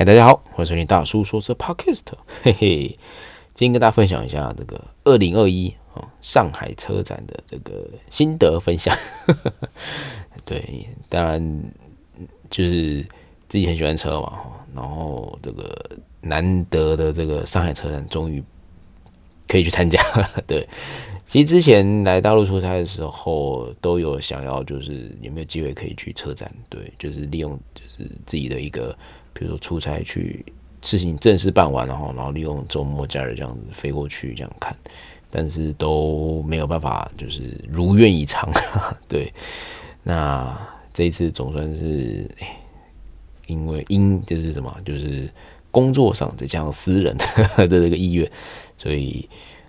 嗨，大家好，欢迎收听大叔说车 Podcast。嘿嘿，今天跟大家分享一下这个二零二一啊上海车展的这个心得分享。对，当然就是自己很喜欢车嘛，然后这个难得的这个上海车展终于可以去参加了。对，其实之前来大陆出差的时候都有想要，就是有没有机会可以去车展？对，就是利用就是自己的一个。比如说出差去事情正式办完，然后然后利用周末假日这样子飞过去这样看，但是都没有办法就是如愿以偿。对，那这一次总算是，因为因就是什么，就是工作上再加上私人 的这个意愿，所以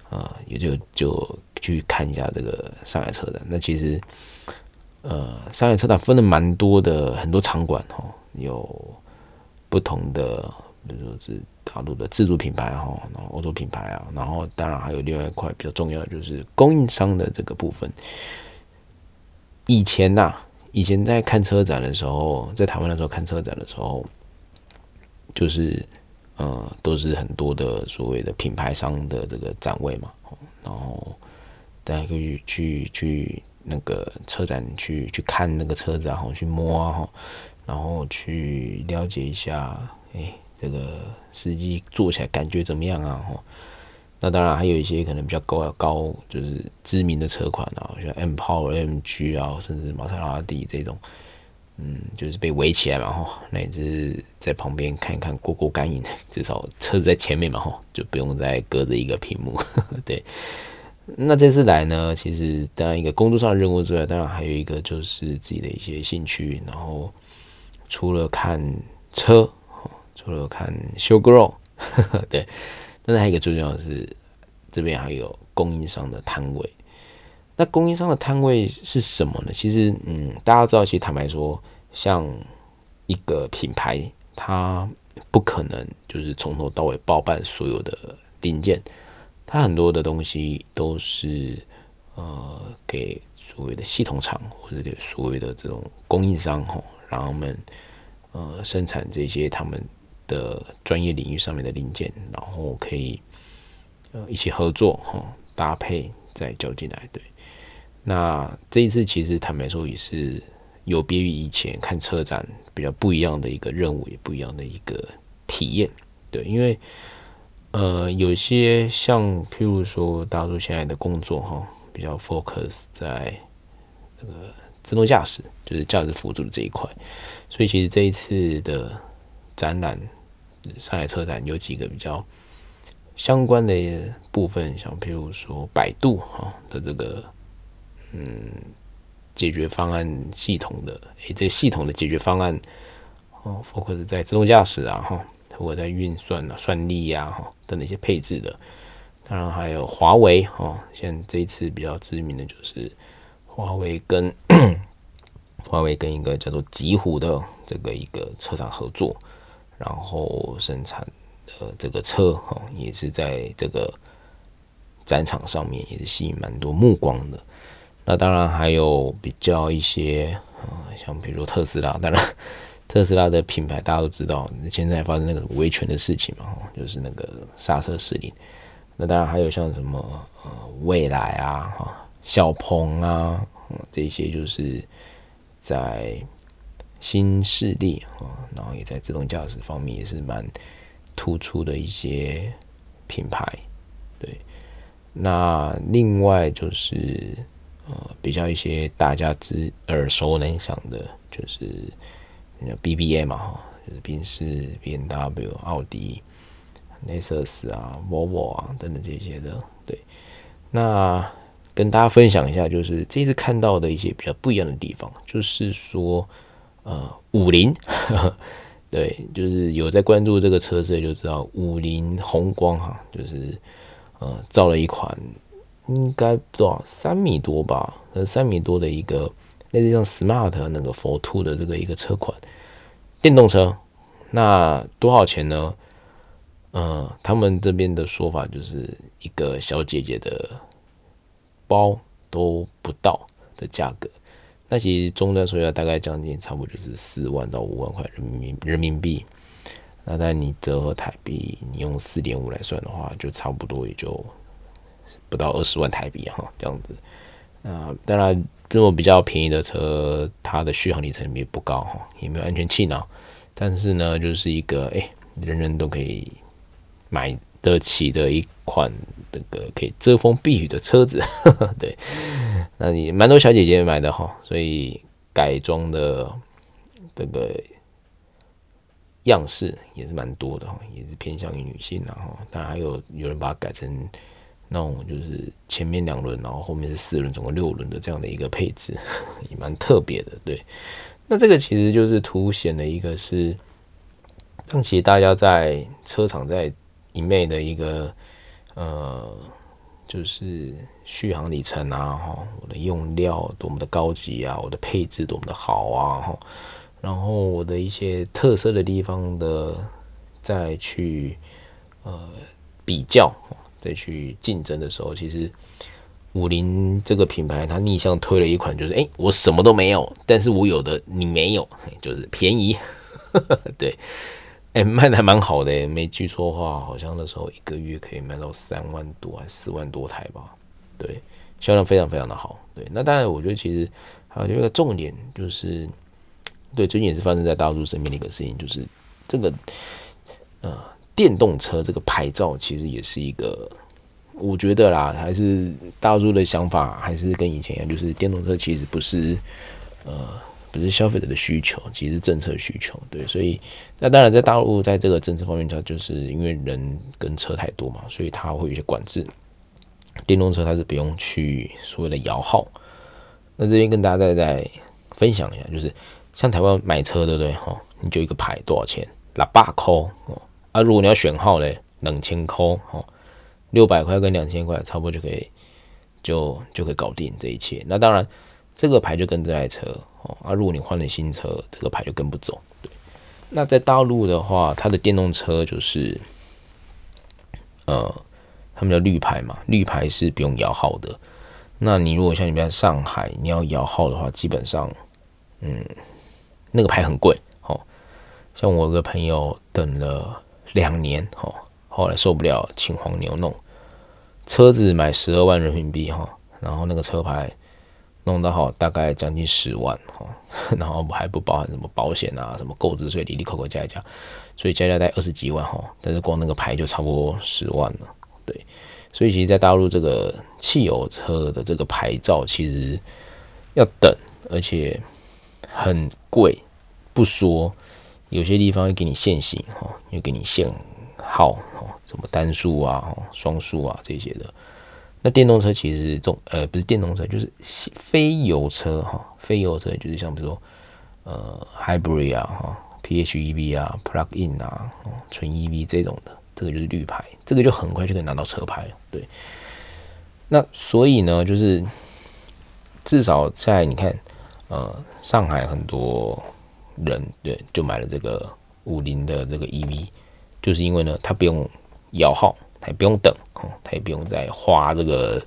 啊也就就去看一下这个上海车展。那其实呃上海车展分了蛮多的很多场馆哈，有。不同的，比如说是大陆的自主品牌哈，然后欧洲品牌啊，然后当然还有另外一块比较重要的就是供应商的这个部分。以前呐，以前在看车展的时候，在台湾的时候看车展的时候，就是呃，都是很多的所谓的品牌商的这个展位嘛，然后大家可以去去那个车展去去看那个车子，然后去摸啊。然后去了解一下，哎，这个司机坐起来感觉怎么样啊？哈，那当然还有一些可能比较高高，就是知名的车款啊，像 M Power、MG 啊，甚至玛莎拉蒂这种，嗯，就是被围起来嘛，哈，那也是在旁边看一看，过过干瘾，至少车子在前面嘛，哈，就不用再隔着一个屏幕，对。那这次来呢，其实当然一个工作上的任务之外，当然还有一个就是自己的一些兴趣，然后。除了看车，除了看 show 对，但是还有一个最重要的是，这边还有供应商的摊位。那供应商的摊位是什么呢？其实，嗯，大家知道，其实坦白说，像一个品牌，它不可能就是从头到尾包办所有的零件，它很多的东西都是呃给所谓的系统厂或者给所谓的这种供应商哈。让他们呃生产这些他们的专业领域上面的零件，然后可以呃一起合作哈，搭配再交进来。对，那这一次其实坦白说也是有别于以前看车展比较不一样的一个任务，也不一样的一个体验。对，因为呃有些像譬如说大陆现在的工作哈，比较 focus 在这个。自动驾驶就是驾驶辅助的这一块，所以其实这一次的展览，上海车展有几个比较相关的部分，像譬如说百度哈的这个嗯解决方案系统的，诶，这个系统的解决方案哦，focus 在自动驾驶啊哈，或者在运算啊、算力呀哈等那些配置的，当然还有华为哈，像这一次比较知名的就是。华为跟 华为跟一个叫做极狐的这个一个车厂合作，然后生产的这个车哈，也是在这个展场上面也是吸引蛮多目光的。那当然还有比较一些像比如特斯拉，当然 特斯拉的品牌大家都知道，现在发生那个维权的事情嘛，就是那个刹车失灵。那当然还有像什么呃蔚来啊哈。小鹏啊，嗯这些就是在新势力啊，然后也在自动驾驶方面也是蛮突出的一些品牌。对，那另外就是呃，比较一些大家知耳熟能详的，就是像 BBA 嘛，哈，就是宾士、BMW、奥迪、雷克萨斯啊、Volvo 啊等等这些的。对，那。跟大家分享一下，就是这次看到的一些比较不一样的地方，就是说，呃，五菱，对，就是有在关注这个车子就知道，五菱宏光哈，就是呃造了一款应该多少三米多吧，呃三米多的一个类似像 Smart 那个 Fortwo 的这个一个车款电动车，那多少钱呢？呃，他们这边的说法就是一个小姐姐的。包都不到的价格，那其实终端售价大概将近差不多就是四万到五万块人民人民币。那但你折合台币，你用四点五来算的话，就差不多也就不到二十万台币哈，这样子。那当然，这种比较便宜的车，它的续航里程也不高哈，也没有安全气囊。但是呢，就是一个哎、人人都可以买得起的一款这个可以遮风避雨的车子。对，那你蛮多小姐姐买的哈，所以改装的这个样式也是蛮多的哈，也是偏向于女性，然后但还有有人把它改成。那种就是前面两轮，然后后面是四轮，总共六轮的这样的一个配置，也蛮特别的。对，那这个其实就是凸显了一个是，当其实大家在车厂在一昧的一个呃，就是续航里程啊，哈，我的用料多么的高级啊，我的配置多么的好啊，哈，然后我的一些特色的地方的再去呃比较。再去竞争的时候，其实五菱这个品牌它逆向推了一款，就是哎、我什么都没有，但是我有的你没有，就是便宜。对，哎、卖的还蛮好的，没记错的话，好像那时候一个月可以卖到三万多还是四万多台吧？对，销量非常非常的好。对，那当然，我觉得其实还有一个重点就是，对，最近也是发生在大陆身边的一个事情，就是这个，呃。电动车这个牌照其实也是一个，我觉得啦，还是大陆的想法还是跟以前一样，就是电动车其实不是呃不是消费者的需求，其实是政策需求。对，所以那当然在大陆在这个政策方面，它就是因为人跟车太多嘛，所以它会有些管制。电动车它是不用去所谓的摇号。那这边跟大家再再分享一下，就是像台湾买车对不对？哈，你就一个牌多少钱？喇叭扣哦。啊，如果你要选号嘞，两千扣哦，六百块跟两千块差不多就可以，就就可以搞定这一切。那当然，这个牌就跟这台车哦。啊，如果你换了新车，这个牌就跟不走。对，那在大陆的话，它的电动车就是，呃，他们叫绿牌嘛，绿牌是不用摇号的。那你如果像你在上海，你要摇号的话，基本上，嗯，那个牌很贵。哦，像我有个朋友等了。两年哈，后来受不了，请黄牛弄车子，买十二万人民币哈，然后那个车牌弄得好，大概将近十万哈，然后还不包含什么保险啊、什么购置税、里里扣扣加一加，所以加加在二十几万哈，但是光那个牌就差不多十万了，对，所以其实，在大陆这个汽油车的这个牌照其实要等，而且很贵，不说。有些地方会给你限行哈，又给你限号哦，什么单数啊、双数啊这些的。那电动车其实这种呃不是电动车，就是非油车哈，非油车就是像比如说呃 hybrid 啊哈，PHEV 啊，plug in 啊，纯 EV 这种的，这个就是绿牌，这个就很快就可以拿到车牌了。对，那所以呢，就是至少在你看呃上海很多。人对，就买了这个五菱的这个 EV，就是因为呢，它不用摇号，他也不用等，他也不用再花这个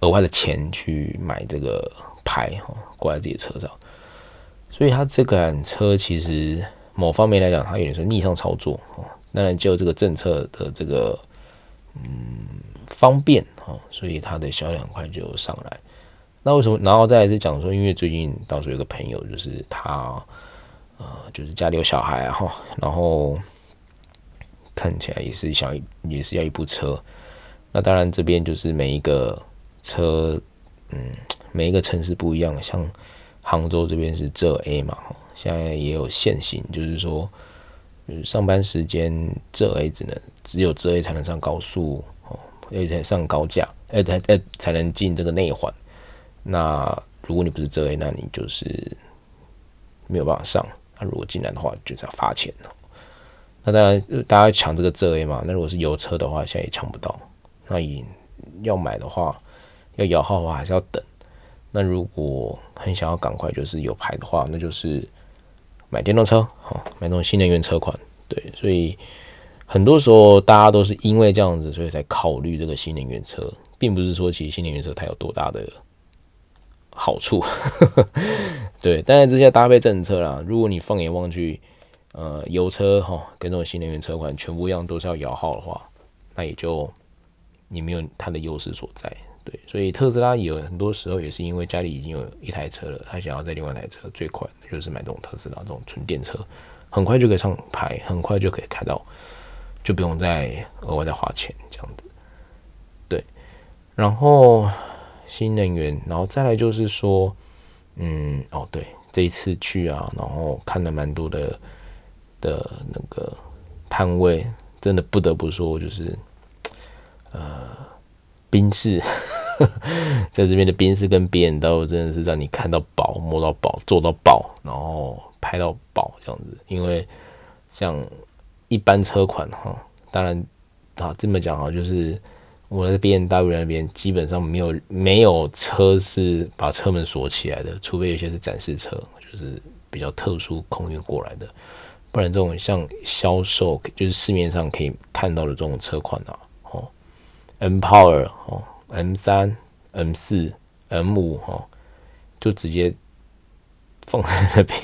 额外的钱去买这个牌哈，挂在自己的车上。所以他这款车其实某方面来讲，它有点说逆向操作哦。当然，就这个政策的这个嗯方便哈，所以它的销量很快就上来。那为什么？然后再来是讲说，因为最近倒是有个朋友，就是他。呃，就是家里有小孩啊，哈，然后看起来也是想也是要一部车。那当然这边就是每一个车，嗯，每一个城市不一样。像杭州这边是浙 A 嘛，现在也有限行，就是说，上班时间浙 A 只能只有浙 A 才能上高速哦，而且上高架，哎才哎才能进这个内环。那如果你不是浙 A，那你就是没有办法上。那如果进来的话，就是要罚钱了。那当然，大家抢这个浙 A 嘛。那如果是油车的话，现在也抢不到。那你要买的话，要摇号的话，还是要等。那如果很想要赶快就是有牌的话，那就是买电动车，好，买那种新能源车款。对，所以很多时候大家都是因为这样子，所以才考虑这个新能源车，并不是说其实新能源车它有多大的。好处，对，当然这些搭配政策啦。如果你放眼望去，呃油车哈、跟这种新能源车款全部一样都是要摇号的话，那也就你没有它的优势所在。对，所以特斯拉有很多时候也是因为家里已经有一台车了，他想要再另外一台车，最快就是买这种特斯拉这种纯电车，很快就可以上牌，很快就可以开到，就不用再额外再花钱这样子。对，然后新能源，然后再来就是说，嗯，哦对，这一次去啊，然后看了蛮多的的那个摊位，真的不得不说，就是呃。宾士，在这边的宾士跟 BMW 真的是让你看到饱、摸到饱、做到饱，然后拍到饱这样子。因为像一般车款哈，当然啊这么讲哈，就是我在 BMW 那边基本上没有没有车是把车门锁起来的，除非有些是展示车，就是比较特殊空运过来的，不然这种像销售就是市面上可以看到的这种车款啊。哦 M Power 哦，M 三、M 四、M 五哈，就直接放在那边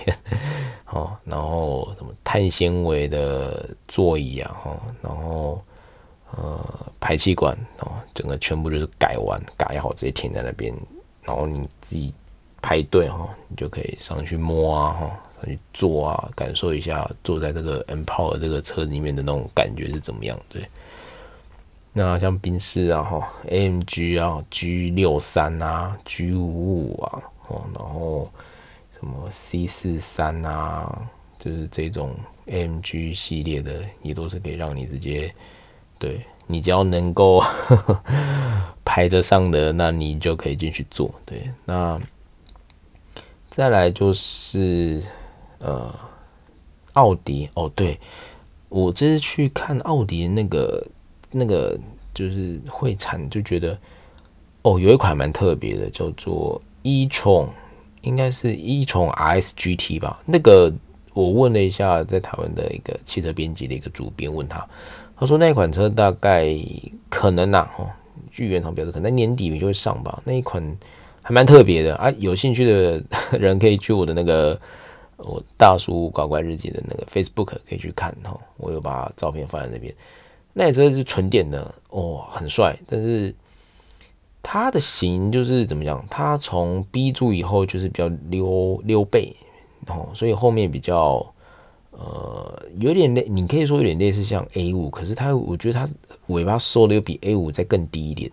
哦。然后什么碳纤维的座椅啊哈，然后呃排气管哦，整个全部就是改完改好，直接停在那边。然后你自己排队哈，你就可以上去摸啊哈，去坐啊，感受一下坐在这个 M Power 这个车里面的那种感觉是怎么样？对。那像宾士啊，哈，AMG 啊，G 六三啊，G 五五啊，哦，然后什么 C 四三啊，就是这种 AMG 系列的，也都是可以让你直接，对，你只要能够 排得上的，那你就可以进去坐。对，那再来就是呃，奥迪哦，对，我这次去看奥迪那个。那个就是会产就觉得哦，有一款蛮特别的，叫做 e-tron，应该是 e-tron RS GT 吧。那个我问了一下，在台湾的一个汽车编辑的一个主编，问他，他说那款车大概可能呐、哦，据原厂表示，可能年底就会上吧。那一款还蛮特别的啊，有兴趣的人可以去我的那个我大叔搞怪日记的那个 Facebook 可以去看哈，我有把照片放在那边。那台车是纯电的哦，很帅，但是它的型就是怎么讲？它从 B 柱以后就是比较溜溜背哦，所以后面比较呃有点类，你可以说有点类似像 A 五，可是它我觉得它尾巴收的又比 A 五再更低一点。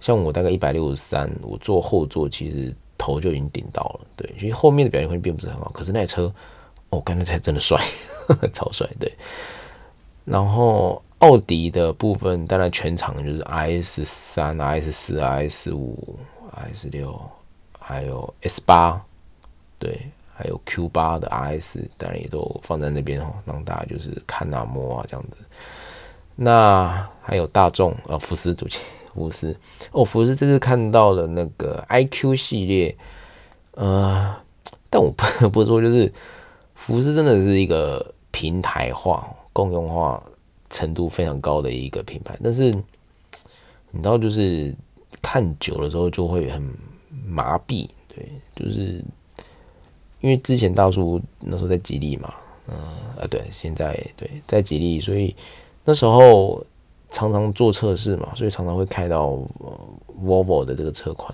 像我大概一百六十三，我坐后座其实头就已经顶到了，对，所以后面的表现会并不是很好。可是那台车哦，刚才才真的帅，超帅，对，然后。奥迪的部分，当然全场就是 RS 三、RS 四、RS 五、RS 六，还有 S 八，对，还有 Q 八的 RS，当然也都放在那边哦，让大家就是看啊摸啊这样子。那还有大众呃，福斯主机，福斯哦，福斯这次看到了那个 IQ 系列，呃，但我不得 不说，就是福斯真的是一个平台化、共用化。程度非常高的一个品牌，但是你知道，就是看久了之后就会很麻痹，对，就是因为之前大叔那时候在吉利嘛，嗯啊对，现在对在吉利，所以那时候常常做测试嘛，所以常常会开到 Volvo 的这个车款。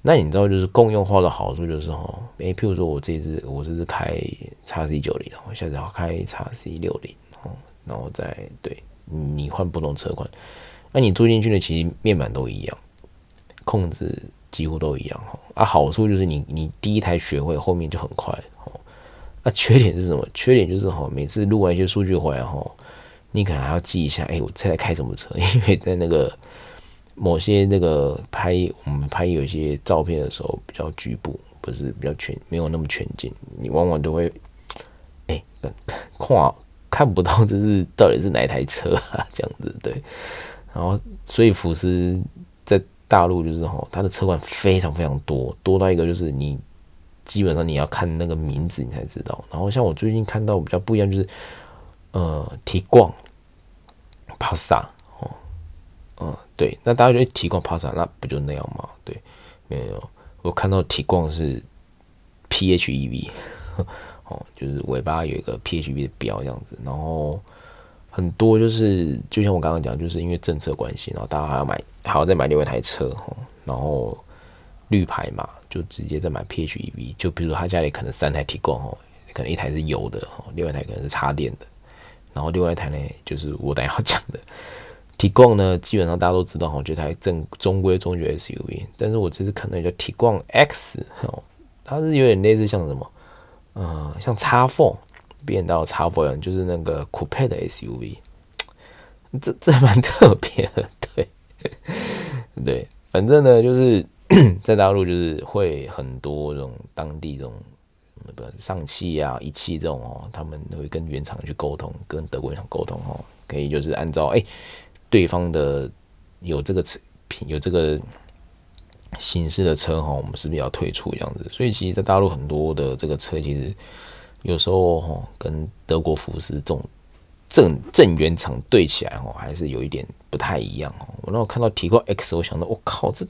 那你知道，就是共用化的好处就是哈，诶，譬如说我这次我这次开叉 C 九零，我下次要开叉 C 六零。然后再对你换不同车款，那你坐进去的其实面板都一样，控制几乎都一样哈。啊，好处就是你你第一台学会后面就很快哦。那缺点是什么？缺点就是哈，每次录完一些数据回来哈，你可能还要记一下，哎，我这台开什么车？因为在那个某些那个拍我们拍有一些照片的时候比较局部，不是比较全，没有那么全景，你往往都会哎跨。看不到这是到底是哪一台车啊？这样子对，然后所以福斯在大陆就是吼，它的车款非常非常多，多到一个就是你基本上你要看那个名字你才知道。然后像我最近看到比较不一样就是呃提逛帕萨哦，嗯对，那大家觉得提冠帕萨那不就那样吗？对，没有，我看到提冠是 PHEV。哦，就是尾巴有一个 PHEV 的标这样子，然后很多就是就像我刚刚讲，就是因为政策关系，然后大家还要买，还要再买另外一台车哦，然后绿牌嘛，就直接再买 PHEV，就比如他家里可能三台 Tiguan 哦，可能一台是油的哦，另外一台可能是插电的，然后另外一台呢，就是我等下要讲的。Tiguan 呢，基本上大家都知道哈，这台正中规中矩 SUV。但是我这次可能叫 Tiguan X 哦，它是有点类似像什么，呃，像 X4 变到 X4 一样，就是那个 Coupe 的 SUV。这这还蛮特别的，对 对，反正呢，就是 在大陆就是会很多这种当地这种那个上汽啊、一汽这种哦，他们会跟原厂去沟通，跟德国原厂沟通哦，可以就是按照哎。对方的有这个车品，有这个形式的车哈，我们是不是要退出这样子？所以其实，在大陆很多的这个车，其实有时候哈，跟德国福斯这种正正原厂对起来哈，还是有一点不太一样哦。我那我看到提过 X，我想到我靠，这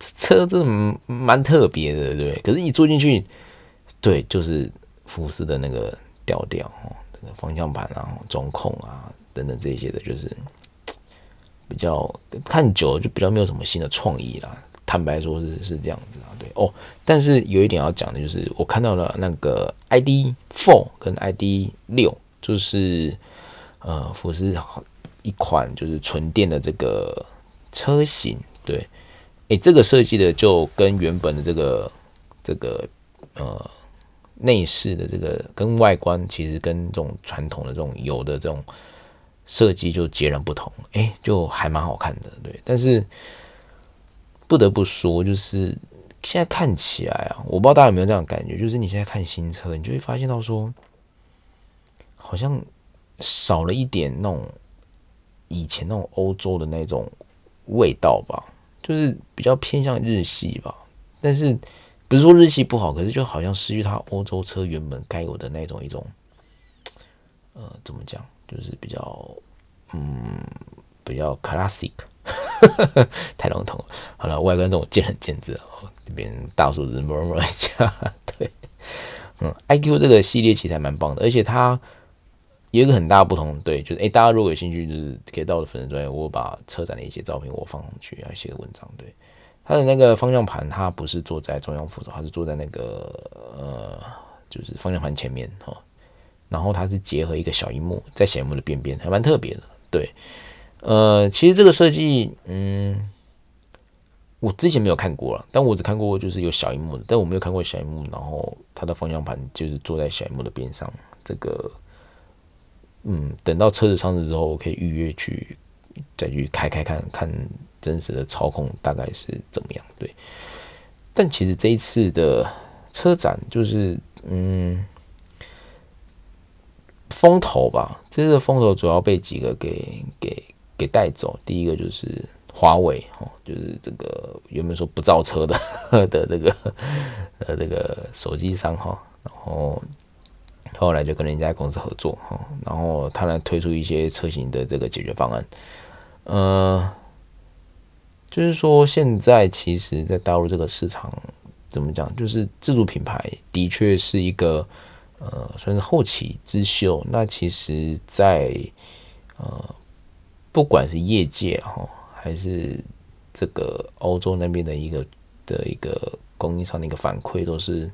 车真的蛮特别的，对？可是你坐进去，对，就是福斯的那个调调哦。方向盘啊、中控啊等等这些的，就是比较看久了就比较没有什么新的创意啦。坦白说是是这样子啊，对哦。但是有一点要讲的就是，我看到了那个 ID.4 跟 ID.6，就是呃福斯一款就是纯电的这个车型，对，诶、这个设计的就跟原本的这个这个呃。内饰的这个跟外观其实跟这种传统的这种有的这种设计就截然不同，哎、就还蛮好看的，对。但是不得不说，就是现在看起来啊，我不知道大家有没有这样感觉，就是你现在看新车，你就会发现到说，好像少了一点那种以前那种欧洲的那种味道吧，就是比较偏向日系吧，但是。不是说日系不好，可是就好像失去它欧洲车原本该有的那种一种，呃，怎么讲，就是比较，嗯，比较 classic，太笼统了。好了，外观这种见仁见智哦，这边大叔子摸摸一下，对，嗯，iQ 这个系列其实还蛮棒的，而且它有一个很大不同，对，就是哎、欸，大家如果有兴趣，就是可以到我的粉丝专业，我把车展的一些照片我放上去，然后写个文章，对。它的那个方向盘，它不是坐在中央扶手，它是坐在那个呃，就是方向盘前面哈。然后它是结合一个小荧幕，在小荧幕的边边，还蛮特别的。对，呃，其实这个设计，嗯，我之前没有看过了，但我只看过就是有小荧幕的，但我没有看过小荧幕，然后它的方向盘就是坐在小荧幕的边上。这个，嗯，等到车子上市之后，我可以预约去再去开开看看。真实的操控大概是怎么样？对，但其实这一次的车展就是，嗯，风头吧。这次的风头主要被几个给给给带走。第一个就是华为哦，就是这个原本说不造车的 的这个呃这个手机商哈，然后后来就跟人家公司合作哈，然后他来推出一些车型的这个解决方案，呃。就是说，现在其实，在大陆这个市场，怎么讲？就是自主品牌的确是一个呃，算是后起之秀。那其实在，呃，不管是业界哈，还是这个欧洲那边的一个的一个供应商的一个反馈，都是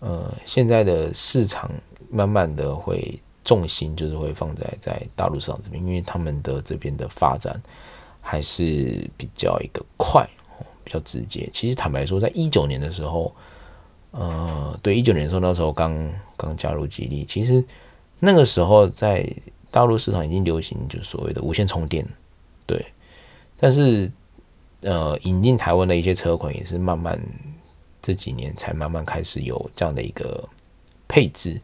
呃，现在的市场慢慢的会重心就是会放在在大陆市场这边，因为他们的这边的发展。还是比较一个快，比较直接。其实坦白说，在一九年的时候，呃，对，一九年的时候，那时候刚刚加入吉利，其实那个时候在大陆市场已经流行，就所谓的无线充电，对。但是，呃，引进台湾的一些车款也是慢慢这几年才慢慢开始有这样的一个配置。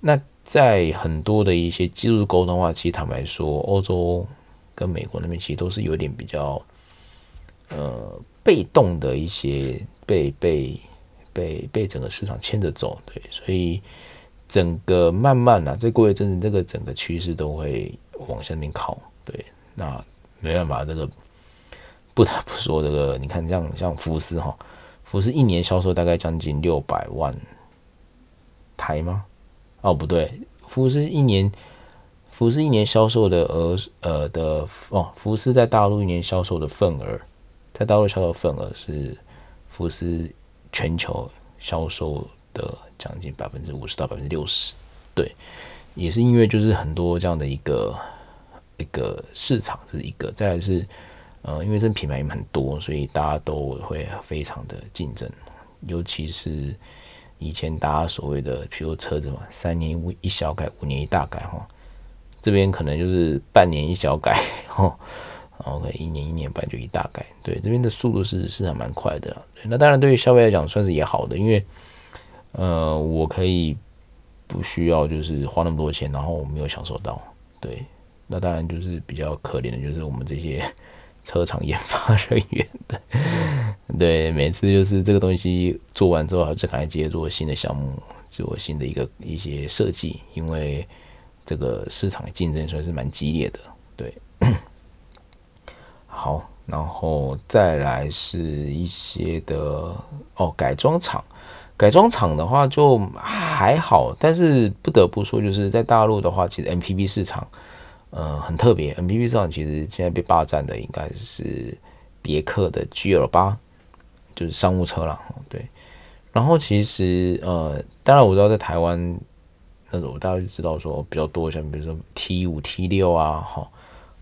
那在很多的一些技术沟通的话，其实坦白说，欧洲。跟美国那边其实都是有点比较，呃，被动的一些被被被被整个市场牵着走，对，所以整个慢慢啊，这过一阵子，这个整个趋势都会往下面靠，对，那没办法，这个不得不说，这个你看像像福斯哈，福斯一年销售大概将近六百万台吗？哦，不对，福斯一年福斯一年销售的额呃的哦，福斯在大陆一年销售的份额，在大陆销售份额是福斯全球销售的将近百分之五十到百分之六十，对，也是因为就是很多这样的一个一个市场是一个，再来是。呃，因为这品牌也很多，所以大家都会非常的竞争。尤其是以前大家所谓的，比如车子嘛，三年一小改，五年一大改哈。这边可能就是半年一小改哈，然后可以一年一年半就一大改。对，这边的速度是是还蛮快的。那当然对于消费来讲算是也好的，因为呃，我可以不需要就是花那么多钱，然后我没有享受到。对，那当然就是比较可怜的，就是我们这些。车厂研发人员的，对，每次就是这个东西做完之后，就赶紧接做新的项目，做新的一个一些设计，因为这个市场竞争算是蛮激烈的，对。好，然后再来是一些的哦，改装厂，改装厂的话就还好，但是不得不说，就是在大陆的话，其实 MPV 市场。呃，很特别，MPV 上其实现在被霸占的应该是别克的 GL 八，就是商务车了。对，然后其实呃，当然我知道在台湾那种大家就知道说比较多，像比如说 T 五、T 六啊，哈，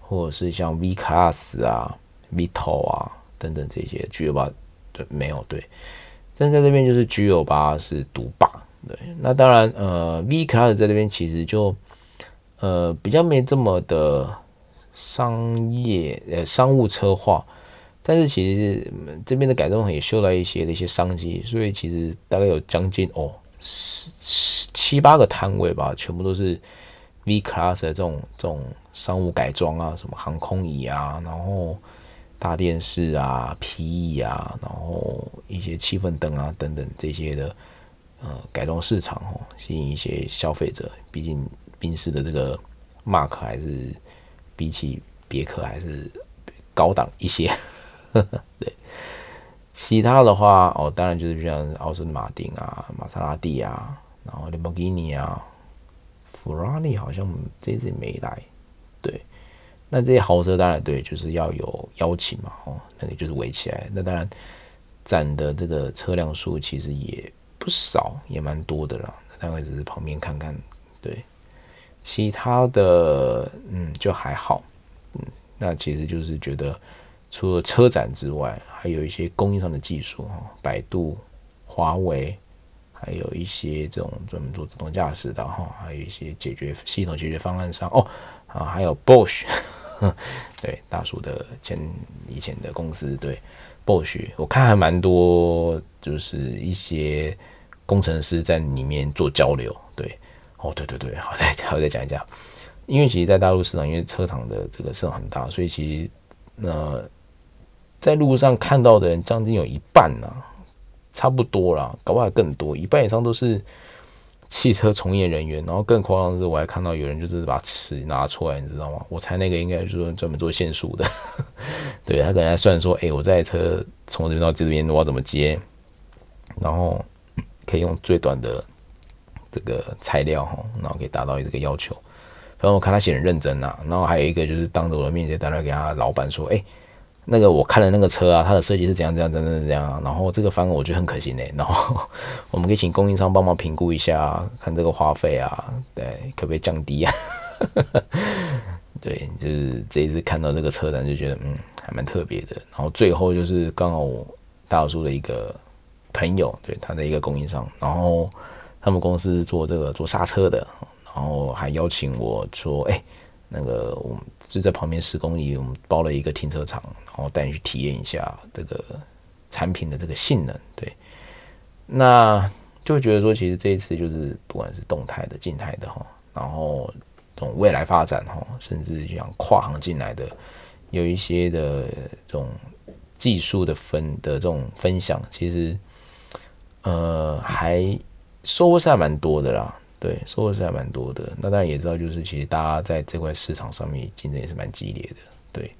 或者是像 V Class 啊、Vito 啊等等这些 GL 八，对，没有对，但在这边就是 GL 八是独霸。对，那当然呃，V Class 在这边其实就。呃，比较没这么的商业呃商务车化，但是其实这边的改装也修了一些的一些商机，所以其实大概有将近哦十十七八个摊位吧，全部都是 V Class 的这种这种商务改装啊，什么航空椅啊，然后大电视啊、皮椅啊，然后一些气氛灯啊等等这些的呃改装市场哦，吸引一些消费者，毕竟。宾士的这个 Mark 还是比起别克还是高档一些，对。其他的话哦，当然就是像奥斯马丁啊、玛莎拉蒂啊，然后兰博基尼啊、法拉利好像这次也没来。对，那这些豪车当然对，就是要有邀请嘛，哦，那个就是围起来。那当然展的这个车辆数其实也不少，也蛮多的啦。大概只是旁边看看，对。其他的，嗯，就还好，嗯，那其实就是觉得，除了车展之外，还有一些供应上的技术哈，百度、华为，还有一些这种专门做自动驾驶的哈，还有一些解决系统解决方案上哦，啊，还有 Bosch，对，大叔的前以前的公司，对，Bosch，我看还蛮多，就是一些工程师在里面做交流，对。哦，对对对，好，再好再讲一讲，因为其实，在大陆市场，因为车厂的这个市场很大，所以其实，呃，在路上看到的人将近有一半呢、差不多啦，搞不好更多，一半以上都是汽车从业人员。然后更夸张的是，我还看到有人就是把尺拿出来，你知道吗？我猜那个应该就是专门做线束的，对，他可能还算说，哎，我这台车从这边到这边，我要怎么接，然后可以用最短的。这个材料哈，然后可以达到这个要求。然后我看他写很认真呐，然后还有一个就是当着我的面前，打电话给他老板说：“哎，那个我看了那个车啊，它的设计是怎样怎样怎样怎样。然后这个方案我觉得很可行嘞。然后我们可以请供应商帮忙评估一下，看这个花费啊，对，可不可以降低啊？对，就是这一次看到这个车展就觉得嗯，还蛮特别的。然后最后就是刚好我大叔的一个朋友，对他的一个供应商，然后。他们公司做这个做刹车的，然后还邀请我说：“哎，那个我们就在旁边十公里，我们包了一个停车场，然后带你去体验一下这个产品的这个性能。”对，那就觉得说，其实这一次就是不管是动态的、静态的哈，然后这种未来发展哈，甚至就像跨行进来的，有一些的这种技术的分的这种分享，其实呃还。收获是还蛮多的啦，对，收获是还蛮多的。那当然也知道，就是其实大家在这块市场上面竞争也是蛮激烈的，对。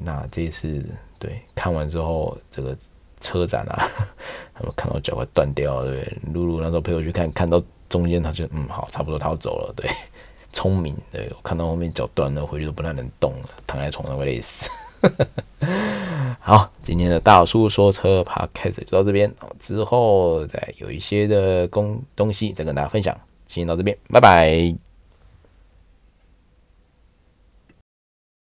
那这次对看完之后，这个车展啊，他们看到脚快断掉了，对，露露那时候陪我去看，看到中间他就嗯好，差不多他要走了，对，聪明，对，我看到后面脚断了，回去都不太能动了，躺在床上会累死。好，今天的大叔说车 p o d c a s 就到这边，之后再有一些的工东西再跟大家分享，今天到这边，拜拜。